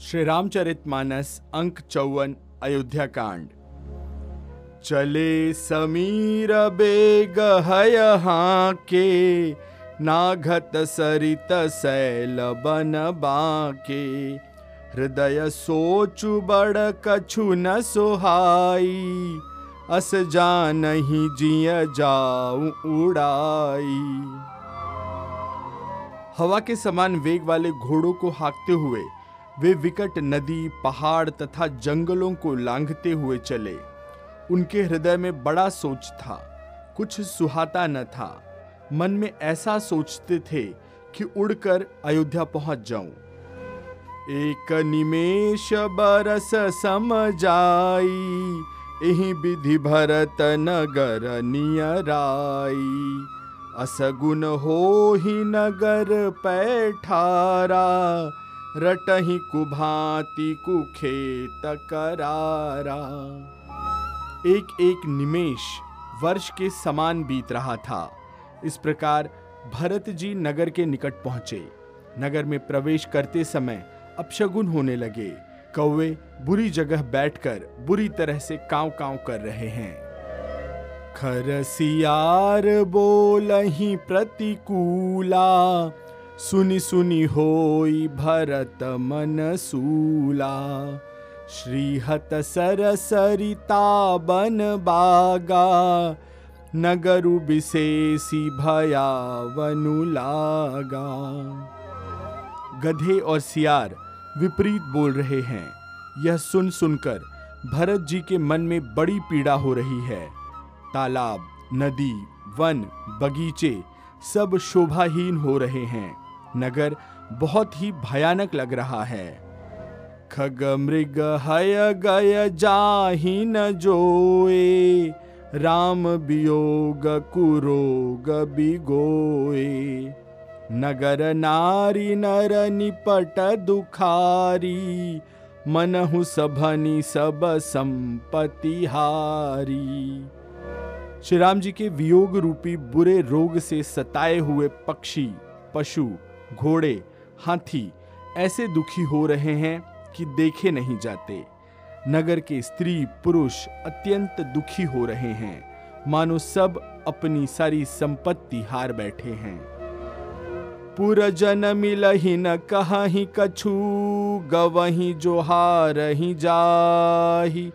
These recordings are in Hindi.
श्री रामचरित मानस अंक चौवन अयोध्या कांड चले समीर बेग हय के नाघत सरित सैल बन बाके। हृदय सोचु बड़ कछु न सोहाई, अस जानहि जिय जाऊ उड़ाई। हवा के समान वेग वाले घोड़ों को हाँकते हुए वे विकट नदी, पहाड़ तथा जंगलों को लांघते हुए चले। उनके हृदय में बड़ा सोच था, कुछ सुहाता न था। मन में ऐसा सोचते थे कि उड़कर अयोध्या पहुँच जाऊँ। एक निमेश बरस सम जाई एही विधि भरत नगर नियराई। असगुन हो ही नगर पैठारा रटही कुभांति कुखेत करारा। एक एक निमेश वर्ष के समान बीत रहा था। इस प्रकार भरत जी नगर के निकट पहुँचे। नगर में प्रवेश करते समय अपशगुन होने लगे। कौवे बुरी जगह बैठकर बुरी तरह से काव काव कर रहे हैं। खरसियार बोलही प्रतिकूला सुनि सुनि होई भरत मन सूला श्रीहत सर सरिता बन बागा। नगरु विशेषी भयावनु लागा। गधे और सियार विपरीत बोल रहे हैं। यह सुन सुनकर भरत जी के मन में बड़ी पीड़ा हो रही है। तालाब, नदी, वन, बगीचे सब शोभाहीन हो रहे हैं। नगर बहुत ही भयानक लग रहा है। खग मृग हय गय जाहि न जोए, राम वियोग कुरोग बिगोए। नगर नारी नर निपट दुखारी, मनहु सभनी सब संपत्ति हारी। श्री राम जी के वियोग रूपी बुरे रोग से सताए हुए पक्षी, पशु घोड़े, हाथी ऐसे दुखी हो रहे हैं कि देखे नहीं जाते। नगर के स्त्री, पुरुष अत्यंत दुखी हो रहे हैं। मानो सब अपनी सारी संपत्ति हार बैठे हैं। पुरजन मिलही न कहीं कछु, गवही जो हारही जाही।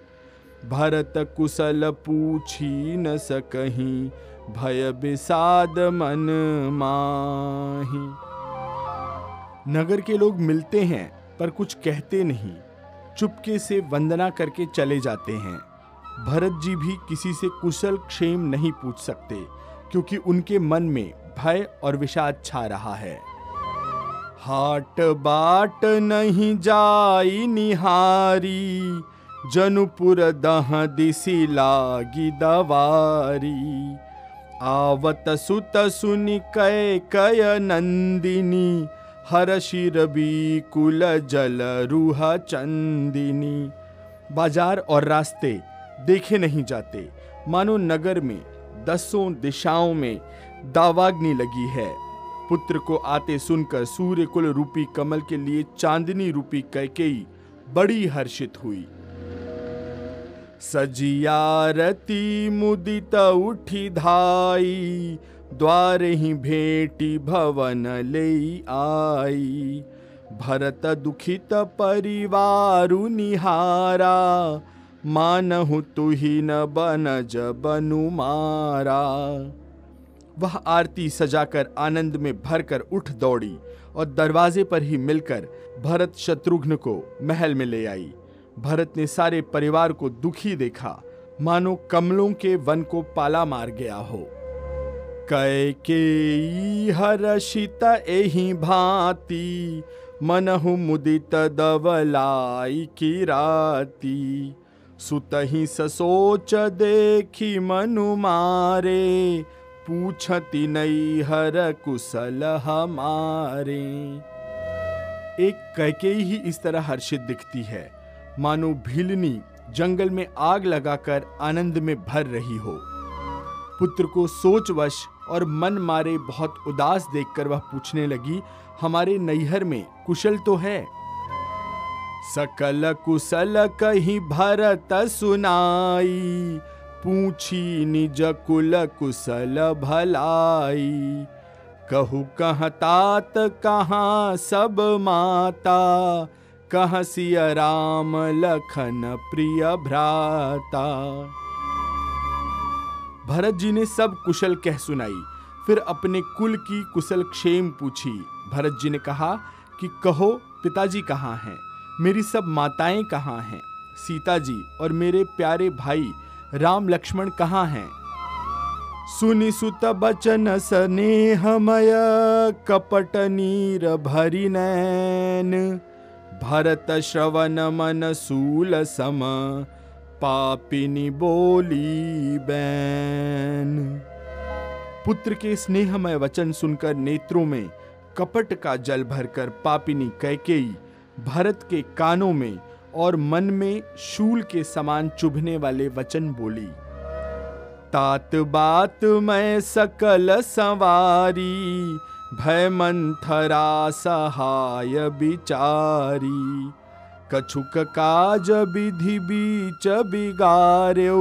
भरत कुशल पूछी न सकही, भय विषाद मन माही। नगर के लोग मिलते हैं, पर कुछ कहते नहीं। चुपके से वंदना करके चले जाते हैं। भरत जी भी किसी से कुशल क्षेम नहीं पूछ सकते, क्योंकि उनके मन में भय और विषाद छा रहा है। हाट बाट नहीं जाई निहारी, जनुपुर दह दिसी लागी दवारी। आवत सुत सुनि कय कय नंदिनी हर शिर कुल जल रूह चंदिनी। बाज़ार और रास्ते देखे नहीं जाते। मानो नगर में, दसों दिशाओं में दावाग्नि लगी है। पुत्र को आते सुनकर सूर्य कुल रूपी कमल के लिए चांदनी रूपी कैकेयी बड़ी हर्षित हुई। सजियारती मुदित उठी धाई। द्वार ही भेटी भवन ले आई। भरत दुखित परिवारु निहारा, मानहु न बन जबनु मारा। वह आरती सजाकर आनंद में भरकर उठ दौड़ी और दरवाजे पर ही मिलकर भरत शत्रुघ्न को महल में ले आई। भरत ने सारे परिवार को दुखी देखा। मानो कमलों के वन को पाला मार गया हो। कै के हर्षित एही भांति, मनहु मुदित दवलाई की राती सुतही ससोच देखी मनु मारे, पूछती नई हर कुशल हमारे। एक कैकेयी ही इस तरह हर्षित दिखती है। मानो भीलनी जंगल में आग लगाकर आनंद में भर रही हो। पुत्र को सोचवश और मन मारे बहुत उदास देखकर वह पूछने लगी, हमारे नैहर में कुशल तो है? सकल कुशल कही भरत सुनाई, पूछी निज कुल कुशल भलाई। कहु कह तात, कहाँ सब माता, कह सिया राम लखन प्रिय भ्राता? भरत जी ने सब कुशल कह सुनाई। फिर अपने कुल की कुशल क्षेम पूछी। भरत जी ने कहा कि कहो, पिताजी कहाँ हैं? मेरी सब माताएँ कहाँ हैं? सीता जी और मेरे प्यारे भाई, राम लक्ष्मण कहाँ हैं? सुनि सुत बचन स्नेहमय कपट नीर भरी नैन। भरत श्रवण मन सूल सम पापिनी बोली बैन पुत्र के स्नेहमय वचन सुनकर नेत्रों में कपट का जल भरकर पापिनी कैकेयी, भरत के कानों में और मन में शूल के समान चुभने वाले वचन बोली, तात बात मैं सकल सवारी भय मंथरा सहाय बिचारी कछुक काज विधि बीच बिगार्यो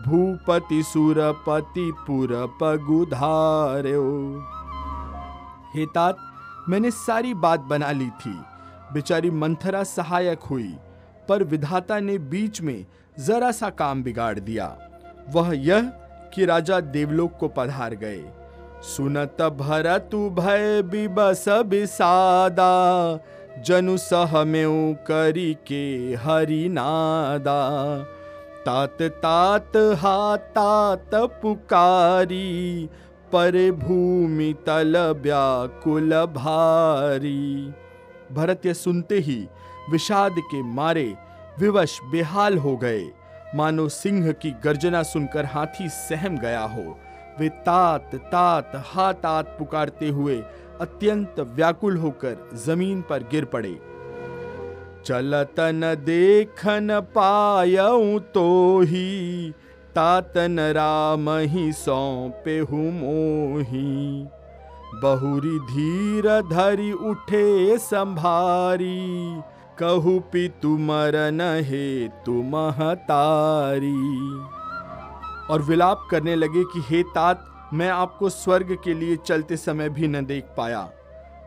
भूपति सुरपति पुर पगुधार्यो हे तात मैंने सारी बात बना ली थी। बेचारी मंथरा सहायक हुई, पर विधाता ने बीच में जरा सा काम बिगाड़ दिया। वह यह कि राजा देवलोक को पधार गए। सुनत भरतु भय बिबस बिसादा जनु सह में करी के हरि नादा तात तात हा तात पुकारी, पर भूमि तल व्याकुल भारी। भरत यह सुनते ही विषाद के मारे विवश बेहाल हो गए। मानो सिंह की गर्जना सुनकर हाथी सहम गया हो। वे तात तात हा तात पुकारते हुए अत्यंत व्याकुल होकर ज़मीन पर गिर पड़े। चलतन देखन पायऊ तो ही, तातन राम ही सौंपे मोही। बहुरी धीर धरी उठे संभारी, कहु पितु मरन हे तुम तारी और विलाप करने लगे कि हे तात मैं आपको स्वर्ग के लिए चलते समय भी न देख पाया।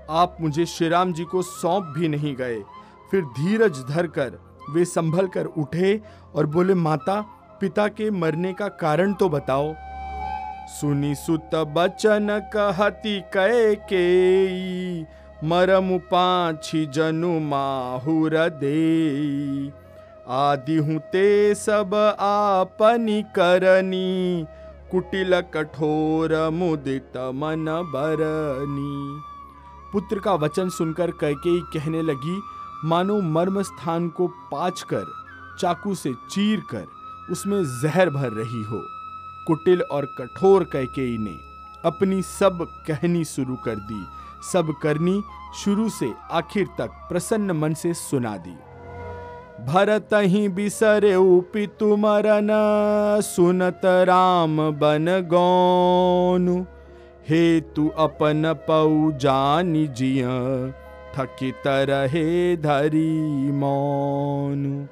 आप मुझे श्री राम जी को सौंप भी नहीं गए। फिर धीरज धर कर वे संभल कर उठे और बोले, माता, पिता के मरने का कारण तो बताओ। सुनी सुत बचन कहती कह के मरम पाछी जनु माहुर दे आदि हूँ ते सब आपनी करनी कुटिल कठोर मुदित मन बरनी। पुत्र का वचन सुनकर कैकेयी कहने लगी, मानो मर्म स्थान को पाच कर चाकू से चीर कर उसमें जहर भर रही हो। कुटिल और कठोर कैकेयी ने अपनी सब कहनी शुरू कर दी, सब करनी शुरू से आखिर तक प्रसन्न मन से सुना दी। भरत ही बिसरे पितु मरन, सुनत राम बन गौन। हे तू अपन पऊ जानी जिय, थकित रहे धरी मौन।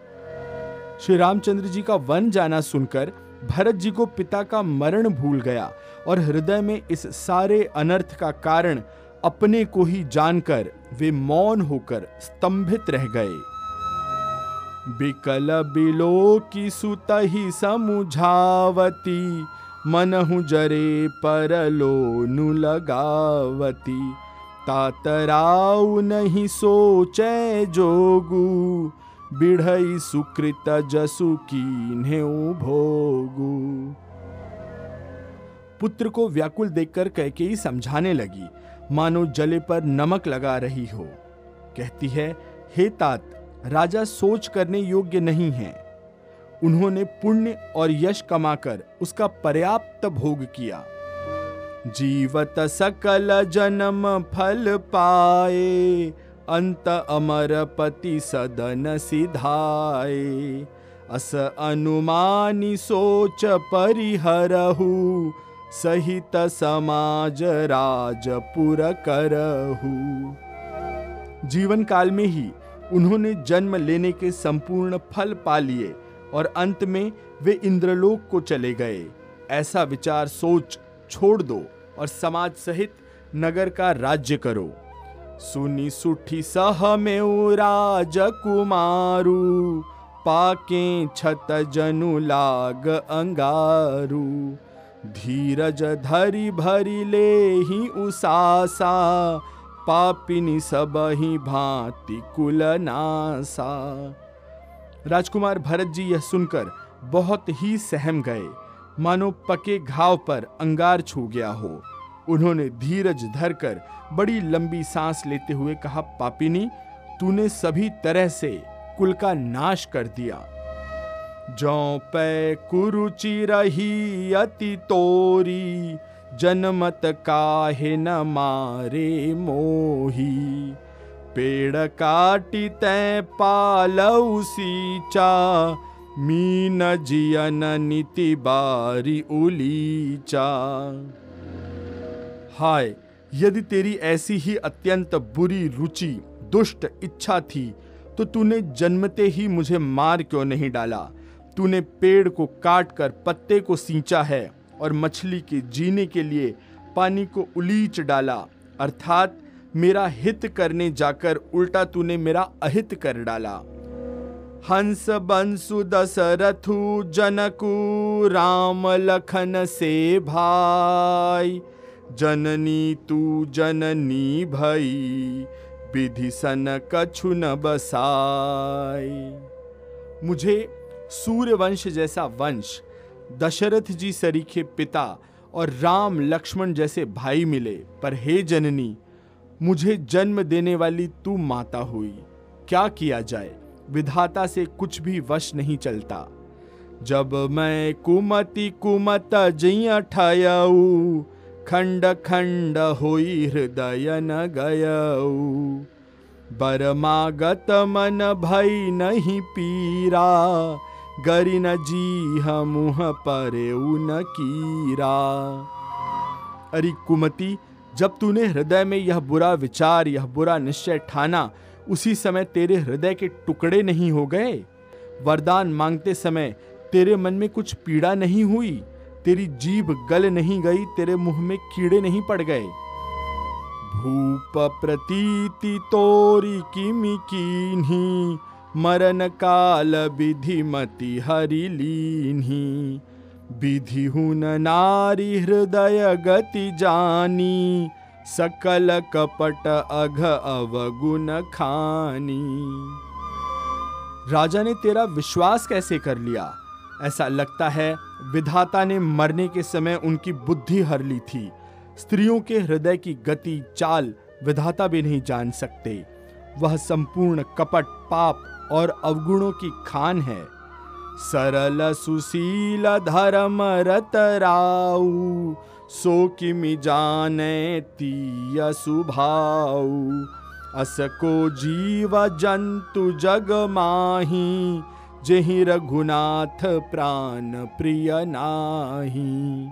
श्री रामचंद्र जी का वन जाना सुनकर भरत जी को पिता का मरण भूल गया और हृदय में इस सारे अनर्थ का कारण अपने को ही जानकर वे मौन होकर स्तंभित रह गए। बिकल बिलो की सुत ही समुझावती, मनहु जरे परलो नु लगावती तातराउ नहीं सोचे जोगू, बिढ़ई सुकृत जसु की भोगू। पुत्र को व्याकुल देखकर कैकेयी समझाने लगी, मानो जले पर नमक लगा रही हो। कहती है, हे तात राजा सोच करने योग्य नहीं है। उन्होंने पुण्य और यश कमाकर उसका पर्याप्त भोग किया। जीवत सकल जन्म फल पाए, अंत अमर पति सदन सिधाए। अस अनुमानी सोच परिहरहु, सहित समाज राजपुर करहु। जीवन काल में ही उन्होंने जन्म लेने के संपूर्ण फल पा लिए और अंत में वे इंद्रलोक को चले गए। ऐसा विचार सोच छोड़ दो और समाज सहित नगर का राज्य करो। सुनी सुठी सह में राजकुमारू, पाके छत जनु लाग अंगारू। धीरज धरी भरी ले ही उसासा पापिनी सब ही भांति कुल नासा। राजकुमार भरत जी यह सुनकर बहुत ही सहम गए। मानो पके घाव पर अंगार छू गया हो। उन्होंने धीरज धरकर बड़ी लंबी सांस लेते हुए कहा, पापिनी, तूने सभी तरह से कुल का नाश कर दिया। जो पै कुरुचि रही अति तोरी जनमत काहे न मारे मोही? पेड़ काटी तै पालऊ सीचा, मीन जियन नीति बारी उलीचा। हाय, यदि तेरी ऐसी ही अत्यंत बुरी रुचि, दुष्ट इच्छा थी तो तूने जन्मते ही मुझे मार क्यों नहीं डाला? तूने पेड़ को काट कर पत्ते को सींचा है। और मछली के जीने के लिए पानी को उलीच डाला। अर्थात, मेरा हित करने जाकर उल्टा तूने मेरा अहित कर डाला। हंस, बंसु, दशरथु, जनकु, राम, लखन से भाई। जननी तू, जननी भई, विधि सन कछु न बसाई। मुझे सूर्य वंश जैसा वंश दशरथ जी सरीखे पिता और राम लक्ष्मण जैसे भाई मिले, पर हे जननी, मुझे जन्म देने वाली तू माता हुई। क्या किया जाए? विधाता से कुछ भी वश नहीं चलता। जब मैं कुमति कुमत जिया ठयऊ खंड खंड होई हृदय न गयऊ। बरमागत मन भई नहीं पीरा गरी न जी मुह परे न कीरा। अरे कुमति, जब तूने हृदय में यह बुरा विचार, यह बुरा निश्चय ठाना, उसी समय तेरे हृदय के टुकड़े नहीं हो गए? वरदान मांगते समय तेरे मन में कुछ पीड़ा नहीं हुई? तेरी जीभ गल नहीं गई, तेरे मुँह में कीड़े नहीं पड़ गए? भूप प्रतीति तोरी किमि कीन्ही मरण काल विधि मति हरि लीन्ही। विधि हुन नारी हृदय गति जानी। सकल कपट अघ अवगुण खानी। राजा ने तेरा विश्वास कैसे कर लिया? ऐसा लगता है विधाता ने मरने के समय उनकी बुद्धि हर ली थी। स्त्रियों के हृदय की गति, चाल विधाता भी नहीं जान सकते। वह संपूर्ण कपट, पाप और अवगुणों की खान है। सरल सुशील धर्म रत राऊ सो किमि जाने तीय सुभाऊ असको जीव जंतु जग माही, जही रघुनाथ प्राण प्रिय नाही।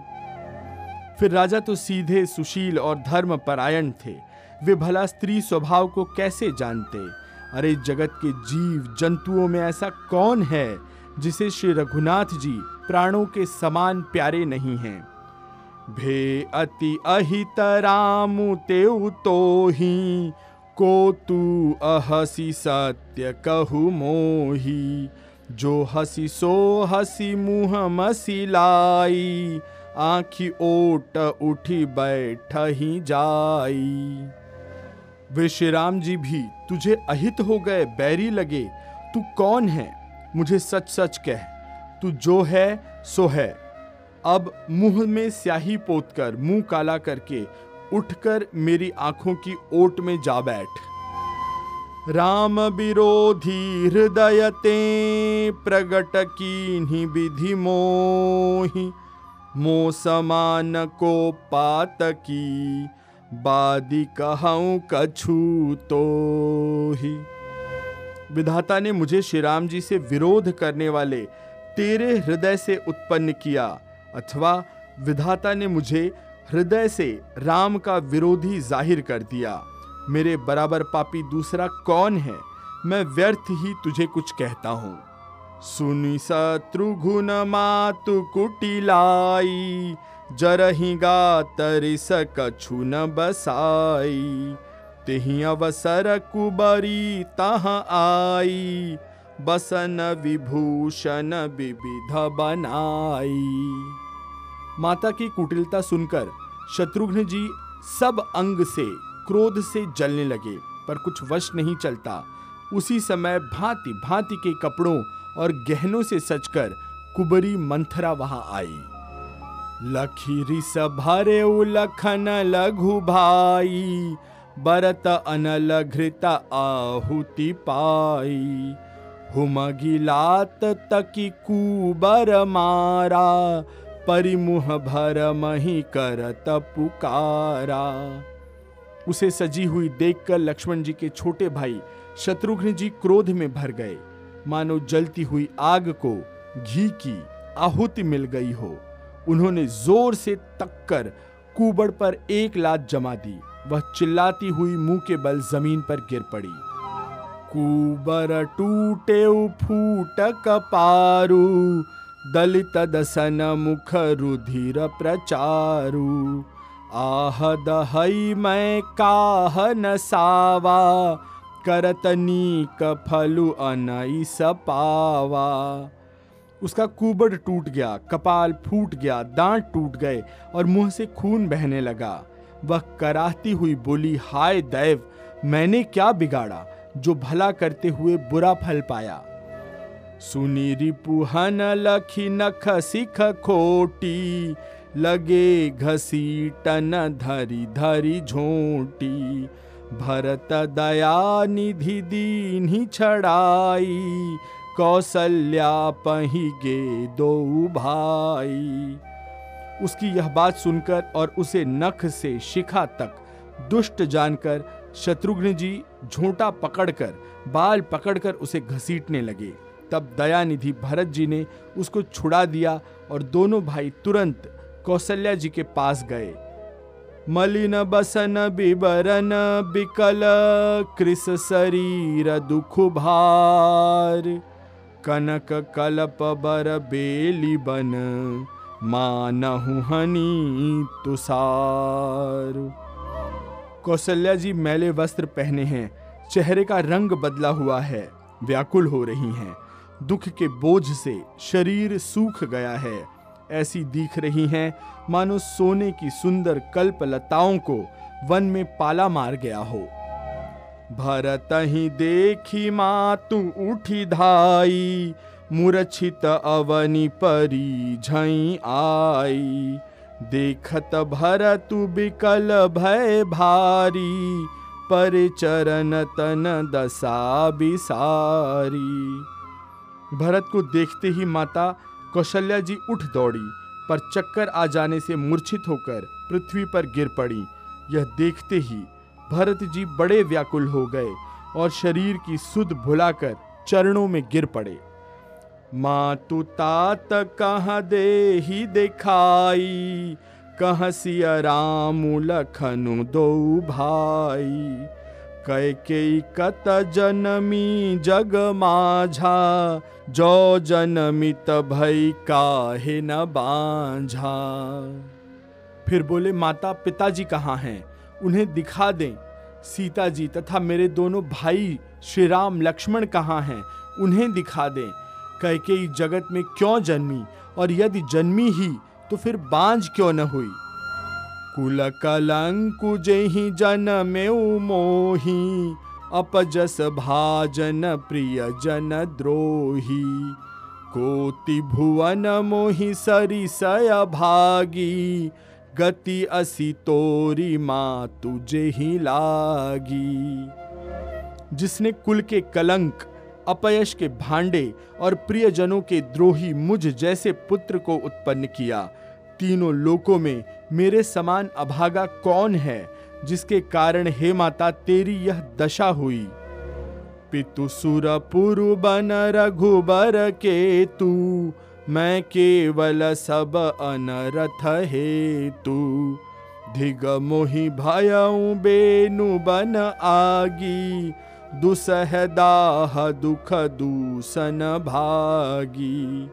फिर राजा तो सीधे सुशील और धर्म परायण थे। वे भला स्त्री स्वभाव को कैसे जानते? अरे जगत के जीव जंतुओं में ऐसा कौन है जिसे श्री रघुनाथ जी प्राणों के समान प्यारे नहीं हैं? भे अति अहित रामु तेउ तो ही, को तू अहसी सत्य कहु मोही। जो हसी सो हसी मुँह मसिलाई आखी ओट उठी बैठ ही जाई। वे श्री राम जी भी तुझे अहित हो गए, बैरी लगे। तू कौन है? मुझे सच सच कह। तू जो है, सो है। अब मुँह में स्याही पोत कर मुँह काला करके उठकर मेरी आँखों की ओट में जा बैठ। राम विरोधी हृदय ते प्रगट की विधि मोहि। मो समान को पात की बादी कहूँ कछु तो ही। विधाता ने मुझे श्री राम जी से विरोध करने वाले तेरे हृदय से उत्पन्न किया, अथवा विधाता ने मुझे हृदय से राम का विरोधी ज़ाहिर कर दिया। मेरे बराबर पापी दूसरा कौन है? मैं व्यर्थ ही तुझे कुछ कहता हूँ। सुनि शत्रुघ्न मातु कुटिलाई जरही गा तरिस कछु न बसाई। तिही अवसर कुबरी तह आई। बसन विभूषण विविध बनाई। माता की कुटिलता सुनकर शत्रुघ्न जी सब अंग से, क्रोध से जलने लगे, पर कुछ वश नहीं चलता। उसी समय भांति भांति के कपड़ों और गहनों से सजकर कुबरी मंथरा वहाँ आई। लखी रिस भरे लखन लघु भाई, बरत अनल घृत आहुति पाई। हुम गिलात तकी कुबर मारा, परिमुह भर मही करत पुकारा। उसे सजी हुई देखकर लक्ष्मण जी के छोटे भाई शत्रुघ्न जी क्रोध में भर गए। मानो जलती हुई आग को घी की आहुति मिल गई हो। उन्होंने ज़ोर से तक कर कुबड़ पर एक लात जमा दी। वह चिल्लाती हुई मुँह के बल ज़मीन पर गिर पड़ी। कुबर टूटे फूट कपारू, दलित दसन मुख रुधिर प्रचारु। आह दहई मैं काह न सावा, करत नीक फलु अनई सपावा। उसका कुबड़ टूट गया, कपाल फूट गया, दांत टूट गए और मुँह से खून बहने लगा। वह कराहती हुई बोली, हाय दैव, मैंने क्या बिगाड़ा जो भला करते हुए बुरा फल पाया? सुनी रिपुहन लखी नख सिख खोटी, लगे घसीटन धरी धरी झोंटी। भरत दया निधि दीन्ही छड़ाई कौशल्या पही गे दो भाई। उसकी यह बात सुनकर और उसे नख से शिखा तक दुष्ट जानकर शत्रुघ्न जी झोंटा पकड़कर, बाल पकड़कर उसे घसीटने लगे। तब दयानिधि भरत जी ने उसको छुड़ा दिया और दोनों भाई तुरंत कौशल्या जी के पास गए। मलिन बसन बिबरन बिकल कृस शरीर दुख भार। कनक कलप बर बेली बन। मानहु हनी तुषार कौशल्या जी मैले वस्त्र पहने हैं। चेहरे का रंग बदला हुआ है। व्याकुल हो रही हैं। दुख के बोझ से शरीर सूख गया है। ऐसी दिख रही हैं, मानो सोने की सुंदर कल्प लताओं को वन में पाला मार गया हो। भरत ही देखी मातु उठी धाई, मूर्छित अवनि परी झई आई। देखत भरतु बिकल भय भारी पर चरण तन दशा बिसारी। भरत को देखते ही माता कौशल्या जी उठ दौड़ी, पर चक्कर आ जाने से मूर्छित होकर पृथ्वी पर गिर पड़ी। यह देखते ही भरत जी बड़े व्याकुल हो गए और शरीर की सुध भुलाकर चरणों में गिर पड़े। मातु तात कहाँ दे ही दिखाई? कह सिया राम लखनु दो भाई। कैके कत जनमी जग माझा? जो जनमित भई काहे न बांझा? फिर बोले, माता, पिताजी कहाँ हैं? उन्हें दिखा दें। सीता जी तथा मेरे दोनों भाई श्री राम लक्ष्मण कहाँ हैं, उन्हें दिखा दें। कैकेयी जगत में क्यों जन्मी? और यदि जन्मी ही तो फिर बांझ क्यों न हुई? कुल कलंकु जेहि जन में मोही, अपजस भाजन प्रिय जन द्रोही। कोति भुवन मोहि सरिसय भागी गति असी तोरी माँ तुझे ही लागी। जिसने कुल के कलंक, अपयश के भांडे और प्रियजनों के द्रोही मुझ जैसे पुत्र को उत्पन्न किया, तीनों लोकों में मेरे समान अभागा कौन है, जिसके कारण हे माता तेरी यह दशा हुई? पितु सुर पुरु बन रघुबर के तू मैं केवल सब अनरथ हे तू धिग मोहि भयऊ बेनु बन आगी दुसहदाह दुख दूसन भागी।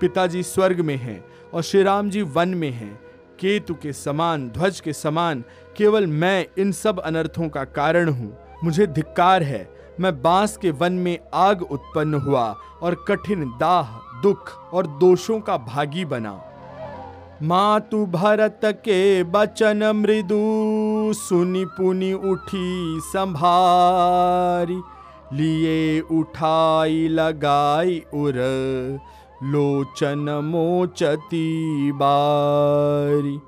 पिताजी स्वर्ग में हैं और श्री राम जी वन में हैं। केतु के समान, ध्वज के समान, केवल मैं इन सब अनर्थों का कारण हूँ। मुझे धिक्कार है। मैं बाँस के वन में आग उत्पन्न हुआ और कठिन दाह दुख और दोषों का भागी बना। मातु भरत के बचन मृदु सुनी पुनि उठी संभारी। लिए उठाई लगाई उर, लोचन मोचती बारी।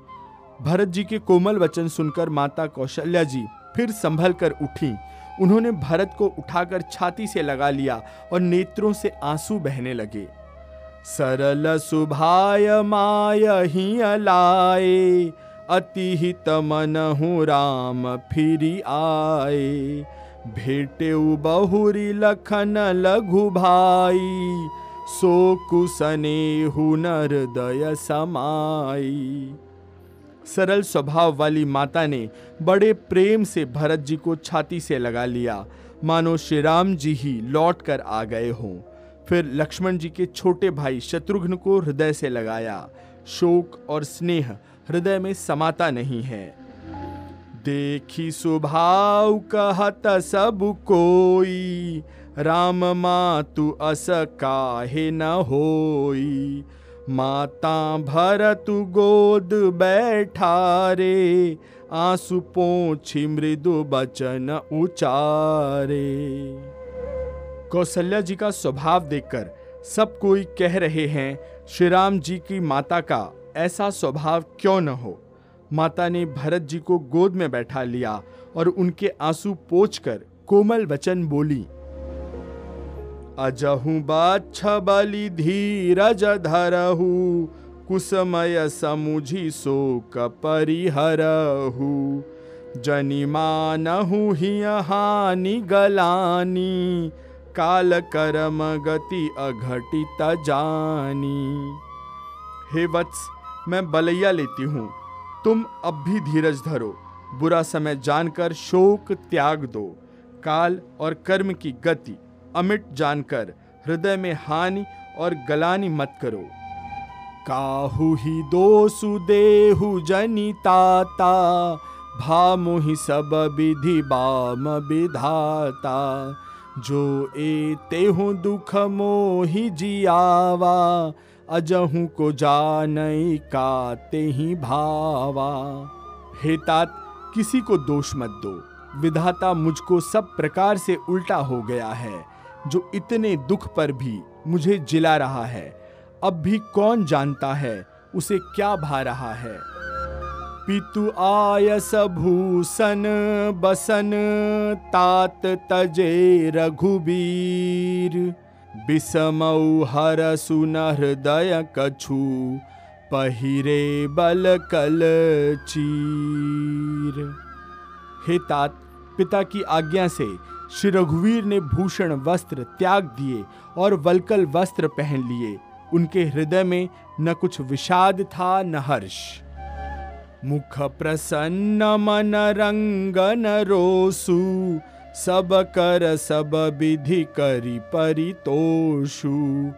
भरत जी के कोमल वचन सुनकर माता कौशल्या जी फिर संभल कर उठी। उन्होंने भरत को उठाकर छाती से लगा लिया और नेत्रों से आँसू बहने लगे। सरल सुभाय माय ही अलाए अति हित मन राम फिरी आए। भेटे बहुरी लखन लघु भाई, सो कुसने हुनर दय समाई। सरल स्वभाव वाली माता ने बड़े प्रेम से भरत जी को छाती से लगा लिया। मानो श्री राम जी ही लौट कर आ गए हों। फिर लक्ष्मण जी के छोटे भाई शत्रुघ्न को हृदय से लगाया। शोक और स्नेह हृदय में समाता नहीं है। देखी स्वभाव कहत सब कोई, राम मातु अस काहे न होई। माता भरतु गोद बैठारे आँसू पोछी मृदु बचन उचारे। कौशल्या जी का स्वभाव देखकर सब कोई कह रहे हैं, श्री राम जी की माता का ऐसा स्वभाव क्यों न हो? माता ने भरत जी को गोद में बैठा लिया और उनके आँसू पोछकर कोमल वचन बोली, अजहू बलि धीरज धरहु, कुसमय समुझी परिहरहु। जनि मानहु ही हानि गलानी काल कर्म गति अघटित जानी। हे वत्स, मैं बलैया लेती हूँ। तुम अब भी धीरज धरो। बुरा समय जानकर शोक त्याग दो। काल और कर्म की गति अमिट जानकर हृदय में हानि और गलानी मत करो। काहू ही दोसु देहु जनिताता भामुहि सब विधि बाम विधाता। जो ए तेहु दुख मोहि जियावा, अजहू को जानई का ते ही भावा। हे तात, किसी को दोष मत दो। विधाता मुझको सब प्रकार से उल्टा हो गया है, जो इतने दुख पर भी मुझे जिला रहा है। अब भी कौन जानता है, उसे क्या भा रहा है? पितु आयस भूषण बसन, तात तजे रघुबीर। बिसमऊ हर सुन हृदय कछु, पहिरे बल कल चीर। हे तात, पिता की आज्ञा से श्री रघुवीर ने भूषण वस्त्र त्याग दिए और वलकल वस्त्र पहन लिए। उनके हृदय में न कुछ विषाद था, न हर्ष। मुख प्रसन्न मन रंगन रोसु सब कर सब विधि करी परितोषु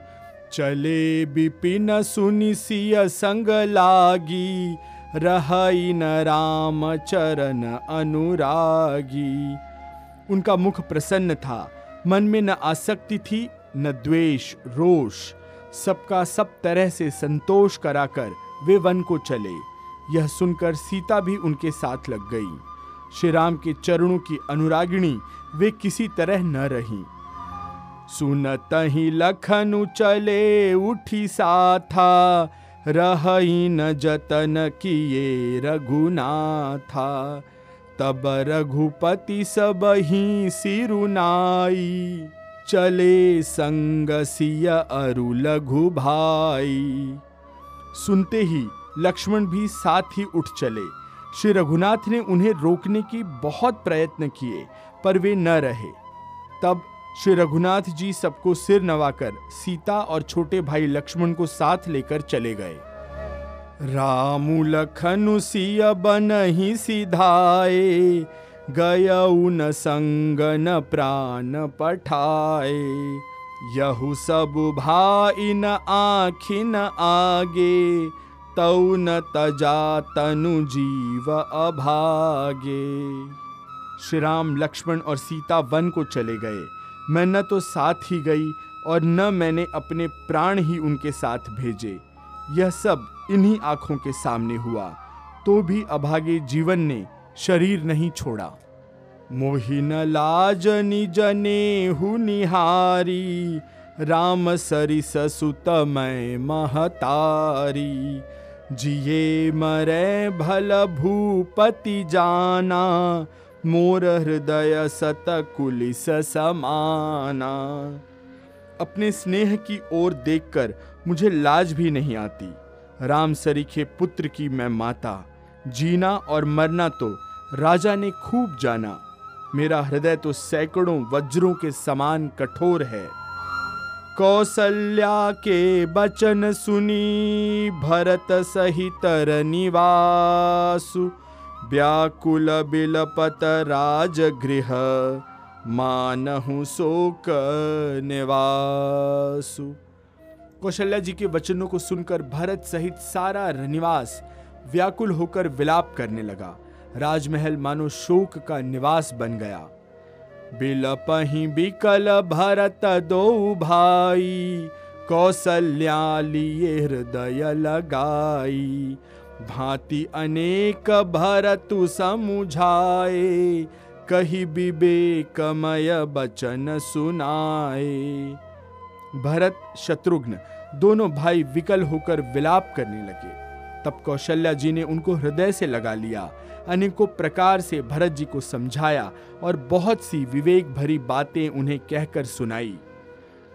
चले विपिन सुनि सिय संग लागी रहई न राम चरण अनुरागी। उनका मुख प्रसन्न था, मन में न आसक्ति थी, न द्वेष, रोष। सबका सब तरह से संतोष कराकर वे वन को चले। यह सुनकर सीता भी उनके साथ लग गई। श्री राम के चरणों की अनुरागिणी वे किसी तरह न रही। सुनत ही लखनु चले उठी साथा रही न जतन किए रघुनाथा। तब रघुपति सब ही सिरुनाई, चले संग अरु लघु भाई। सुनते ही लक्ष्मण भी साथ ही उठ चले। श्री रघुनाथ ने उन्हें रोकने की बहुत प्रयत्न किए, पर वे न रहे। तब श्री रघुनाथ जी सबको सिर नवाकर सीता और छोटे भाई लक्ष्मण को साथ लेकर चले गए। रामु लखनु सिय बन ही सिधाए गय न संग न प्राण पठाए। यहु सब भाई न आखिन आगे तौ न तजा तनु जीव अभागे। श्री राम लक्ष्मण और सीता वन को चले गए। मैं न तो साथ ही गई और न मैंने अपने प्राण ही उनके साथ भेजे। यह सब इन्हीं आँखों के सामने हुआ। तो भी अभागे जीवन ने शरीर नहीं छोड़ा। मोहिन लाज निज नेहु निहारी, राम सरिस सुत मैं महतारी। जिये मरे भल भूपति जाना, मोर हृदय सत कुलिस समाना। अपने स्नेह की ओर देखकर मुझे लाज भी नहीं आती। राम सरीखे पुत्र की मैं माता, जीना और मरना तो राजा ने खूब जाना। मेरा हृदय तो सैकड़ों वज्रों के समान कठोर है। कौशल्या के बचन सुनी, भरत सहित निवासु। व्याकुल बिलपत राजगृह, मानहु शोक निवासु। कौशल्या जी के वचनों को सुनकर भरत सहित सारा निवास व्याकुल होकर विलाप करने लगा। राजमहल मानो शोक का निवास बन गया। बिलपही बिकल भरत दो भाई कौशल्या लिए हृदय लगाई। भांति अनेक भरतु समुझाए, कही विवेकमय बचन सुनाए। भरत शत्रुघ्न, दोनों भाई विकल होकर विलाप करने लगे। तब कौशल्या जी ने उनको हृदय से लगा लिया। अनेकों प्रकार से भरत जी को समझाया और बहुत सी विवेक भरी बातें उन्हें कहकर सुनाई।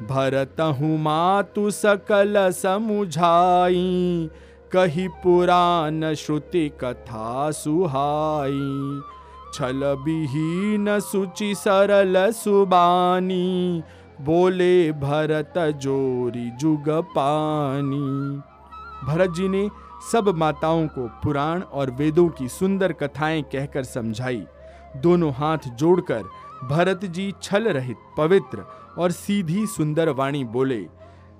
भरत हूँ मातु सकल समुझाई, कही पुराण श्रुति कथा सुहाई। छल विहीन सुचि सरल सुबानी, बोले भरत जोरी जुग पानी। भरत जी ने सब माताओं को पुराण और वेदों की सुंदर कथाएँ कहकर समझाई। दोनों हाथ जोड़कर, भरत जी छल रहित पवित्र और सीधी सुंदर वाणी बोले,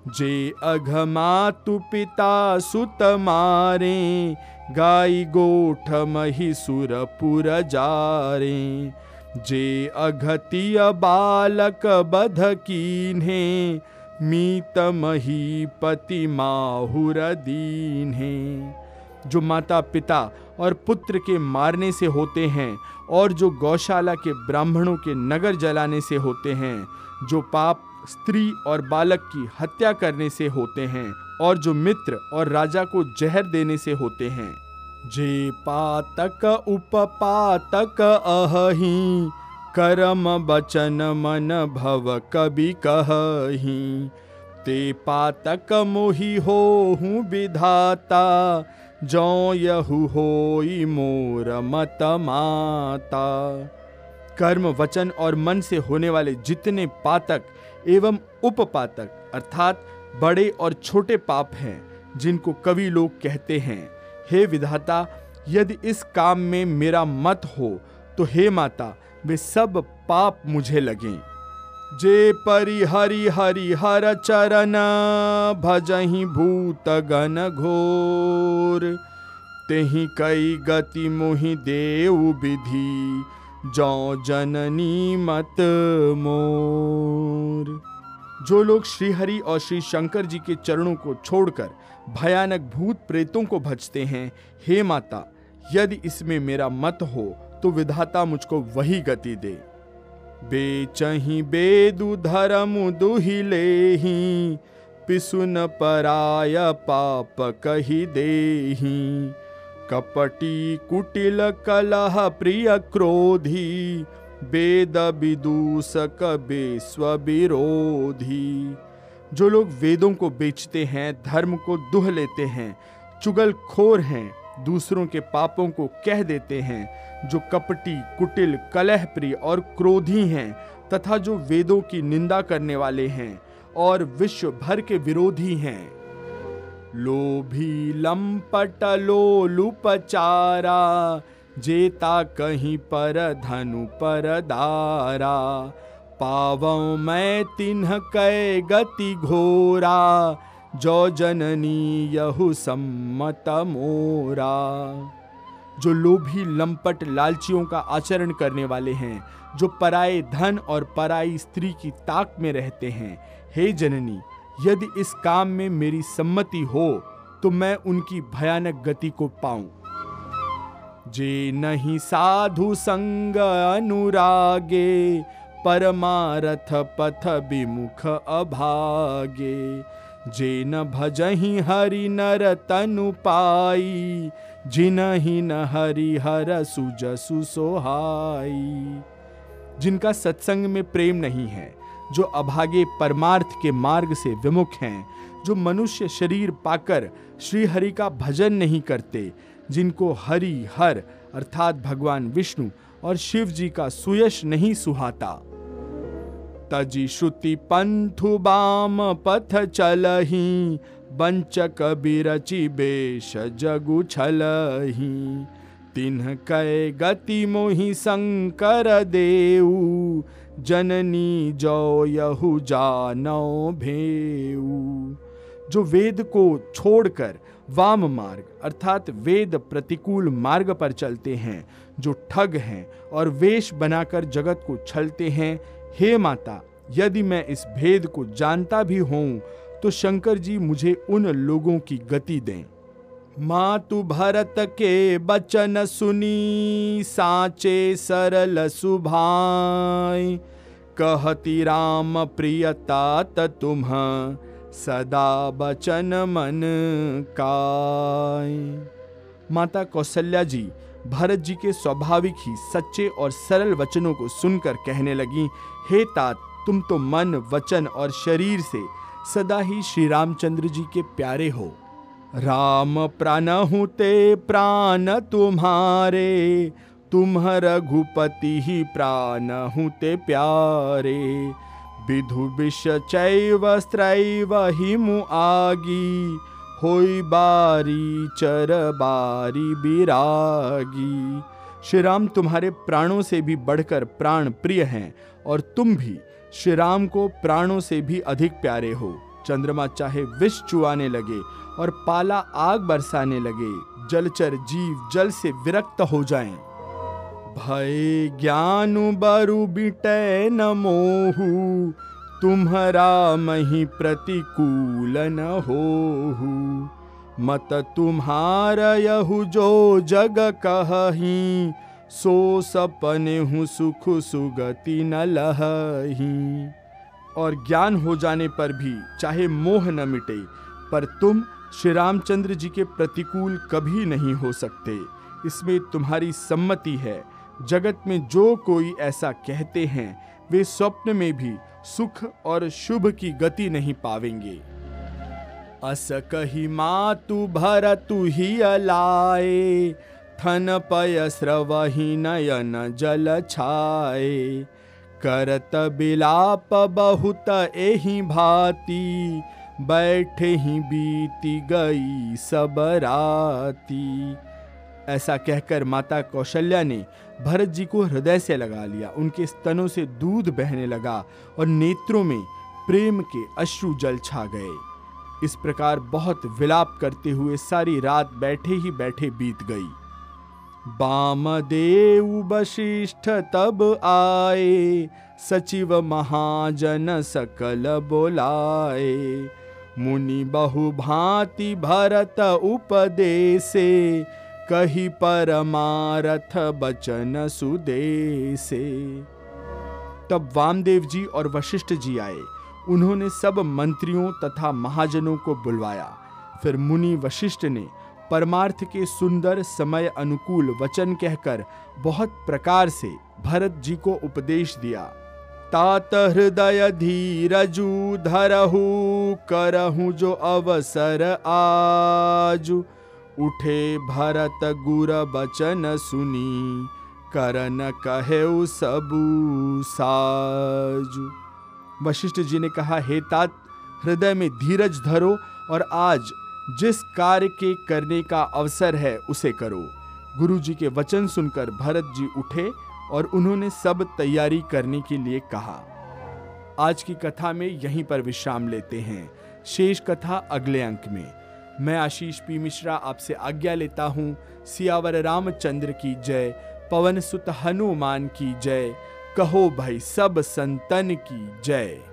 जे अघमातु पिता सुत मारे गाय गोठ मही सुर सुरपुर जारे। जे अघतिय बालक बध कीन्हे मीत मही पति माहुर दीन है जो माता पिता और पुत्र के मारने से होते हैं और जो गौशाला के ब्राह्मणों के नगर जलाने से होते हैं, जो पाप, स्त्री और बालक की हत्या करने से होते हैं और जो मित्र और राजा को जहर देने से होते हैं। जे पातक उपपातक अहि करम बचन मन भव कवि कही, ते पातक मोहि हो हूँ विधाता, जो यहु होई मोर मत माता। कर्म, वचन और मन से होने वाले जितने पातक एवं उपपातक, अर्थात बड़े और छोटे पाप हैं, जिनको कवि लोग कहते हैं, हे विधाता, यदि इस काम में मेरा मत हो तो हे माता वे सब पाप मुझे लगे। जे परि हरि हरि हर चरण, भजही भूत गण घोर। तेहि कई गति मोहि देव विधि, जौ जननी मत मोर। जो लोग श्रीहरि और श्री शंकर जी के चरणों को छोड़कर भयानक भूत प्रेतों को भजते हैं, हे माता, यदि इसमें मेरा मत हो तो विधाता मुझको वही गति दे। बेचही बेदु धर्म दुहिले ही पिसुन पराय पाप कही देही। कपटी कुटिल कलह प्रिय क्रोधी वेद विदूषक बेस्व विरोधी। जो लोग वेदों को बेचते हैं, धर्म को दुह लेते हैं चुगल खोर हैं दूसरों के पापों को कह देते हैं, जो कपटी, कुटिल कलह प्रिय और क्रोधी हैं, तथा जो वेदों की निंदा करने वाले हैं और विश्व भर के विरोधी हैं। लोभी लंपट लोलुपचारा, जेता कहीं पर धनु पर दारा। पावों मैं तिन्ह कै गति घोरा जो जननी यहु सम्मत मोरा, जो लोभी लंपट लालचियों का आचरण करने वाले हैं, जो पराए धन और पराई स्त्री की ताक में रहते हैं। हे जननी, यदि इस काम में मेरी सम्मति हो तो मैं उनकी भयानक गति को पाऊँ। जे नहीं साधु संग अनुरागे, परमारथ पथ विमुख अभागे जे न भजही हरि नर तनु पाई जिनहि न हरि हर सुज सुसोहाई जिनका सत्संग में प्रेम नहीं है, जो अभागे परमार्थ के मार्ग से विमुख हैं, जो मनुष्य शरीर पाकर श्री हरि का भजन नहीं करते, जिनको हरि, हर, अर्थात भगवान विष्णु और शिव जी का सुयश नहीं सुहाता। तजी श्रुति पंथु बाम पथ चलही बंचक बिरचि बेश जगु छलही। तिन्ह कै गति मोहि शंकर देऊ, जननी जो यहु जानो भेऊ। जो वेद को छोड़कर वाम मार्ग, अर्थात वेद प्रतिकूल मार्ग पर चलते हैं, जो ठग हैं और वेश बनाकर जगत को छलते हैं हे माता, यदि मैं इस भेद को जानता भी हूँ तो शंकर जी मुझे उन लोगों की गति दें। मातु भरत के बचन सुनी, साचे सरल सुभाई। कहती राम प्रियता तुम सदा बचन मन काय माता कौशल्या जी, भरत जी के स्वाभाविक ही सच्चे और सरल वचनों को सुनकर कहने लगी हे तात, तुम तो मन, वचन और शरीर से सदा ही श्री रामचंद्र जी के प्यारे हो। राम प्राण ते प्राण तुम्हारे, तुम रघुपति ही प्राण ते प्यारे। विधु विष चैव स्त्रैव हिमु आगी, होई बारी चर बारी बिरागी। श्री राम तुम्हारे प्राणों से भी बढ़कर प्राण प्रिय हैं, और तुम भी श्री राम को प्राणों से भी अधिक प्यारे हो चंद्रमा चाहे विष चुआने लगे और पाला आग बरसाने लगे, जलचर जीव जल से विरक्त हो जाएँ। भय ज्ञान बरु बिटे न मोहू तुम्हारा मही प्रतिकूल न हो मत तुम्हार यहु जो जग कही, सो सपने हूँ सुख सुगति न लही। और ज्ञान हो जाने पर भी चाहे मोह न मिटे, पर तुम श्री रामचंद्र जी के प्रतिकूल कभी नहीं हो सकते। इसमें तुम्हारी सम्मति है। जगत में जो कोई ऐसा कहते हैं, वे स्वप्न में भी सुख और शुभ की गति नहीं पावेंगे। अस कही मातु भर तु ही अलाए थन पय स्रवही नयन जल छाए। करत बिलाप बहुत एही भांति, बैठे ही बीती गई सब राती। ऐसा कहकर माता कौशल्या ने भरत जी को हृदय से लगा लिया। उनके स्तनों से दूध बहने लगा और नेत्रों में प्रेम के अश्रु जल छा गए। इस प्रकार बहुत विलाप करते हुए सारी रात बैठे ही बैठे बीत गई। बामदेव वशिष्ठ तब आए, सचिव महाजन सकल बोलाए। मुनि बहु भांति भरत उपदेसे कही परमारथ बचन सुदेसे तब वामदेव जी और वशिष्ठ जी आए। उन्होंने सब मंत्रियों तथा महाजनों को बुलवाया। फिर मुनि वशिष्ठ ने परमार्थ के सुंदर समय अनुकूल वचन कहकर बहुत प्रकार से भरत जी को उपदेश दिया। तात हृदय धीरजू धरहु, करहु जो अवसर आजु। उठे भरत गुर बचन सुनी करन कहे सबू साजु। वशिष्ठ जी ने कहा, हे तात, हृदय में धीरज धरो और आज जिस कार्य के करने का अवसर है, उसे करो। गुरु जी के वचन सुनकर भरत जी उठे और उन्होंने सब तैयारी करने के लिए कहा। आज की कथा में यहीं पर विश्राम लेते हैं। शेष कथा अगले अंक में। मैं आशीष पी मिश्रा आपसे आज्ञा लेता हूँ। सियावर रामचंद्र की जय। पवन सुत हनुमान की जय। कहो भाई सब संतन की जय।